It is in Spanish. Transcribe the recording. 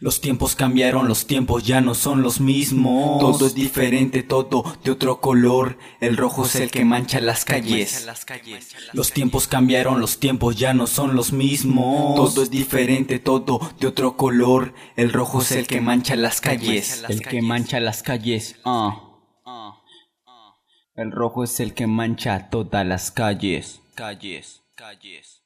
Los tiempos cambiaron, los tiempos ya no son los mismos. Todo es diferente, todo de otro color. El rojo es el que mancha las calles. Los tiempos cambiaron, los tiempos ya no son los mismos. Todo es diferente, todo de otro color. El rojo es el que mancha las calles. El que mancha las calles. Ah. ah. El rojo es el que mancha todas las. Calles, calles, calles.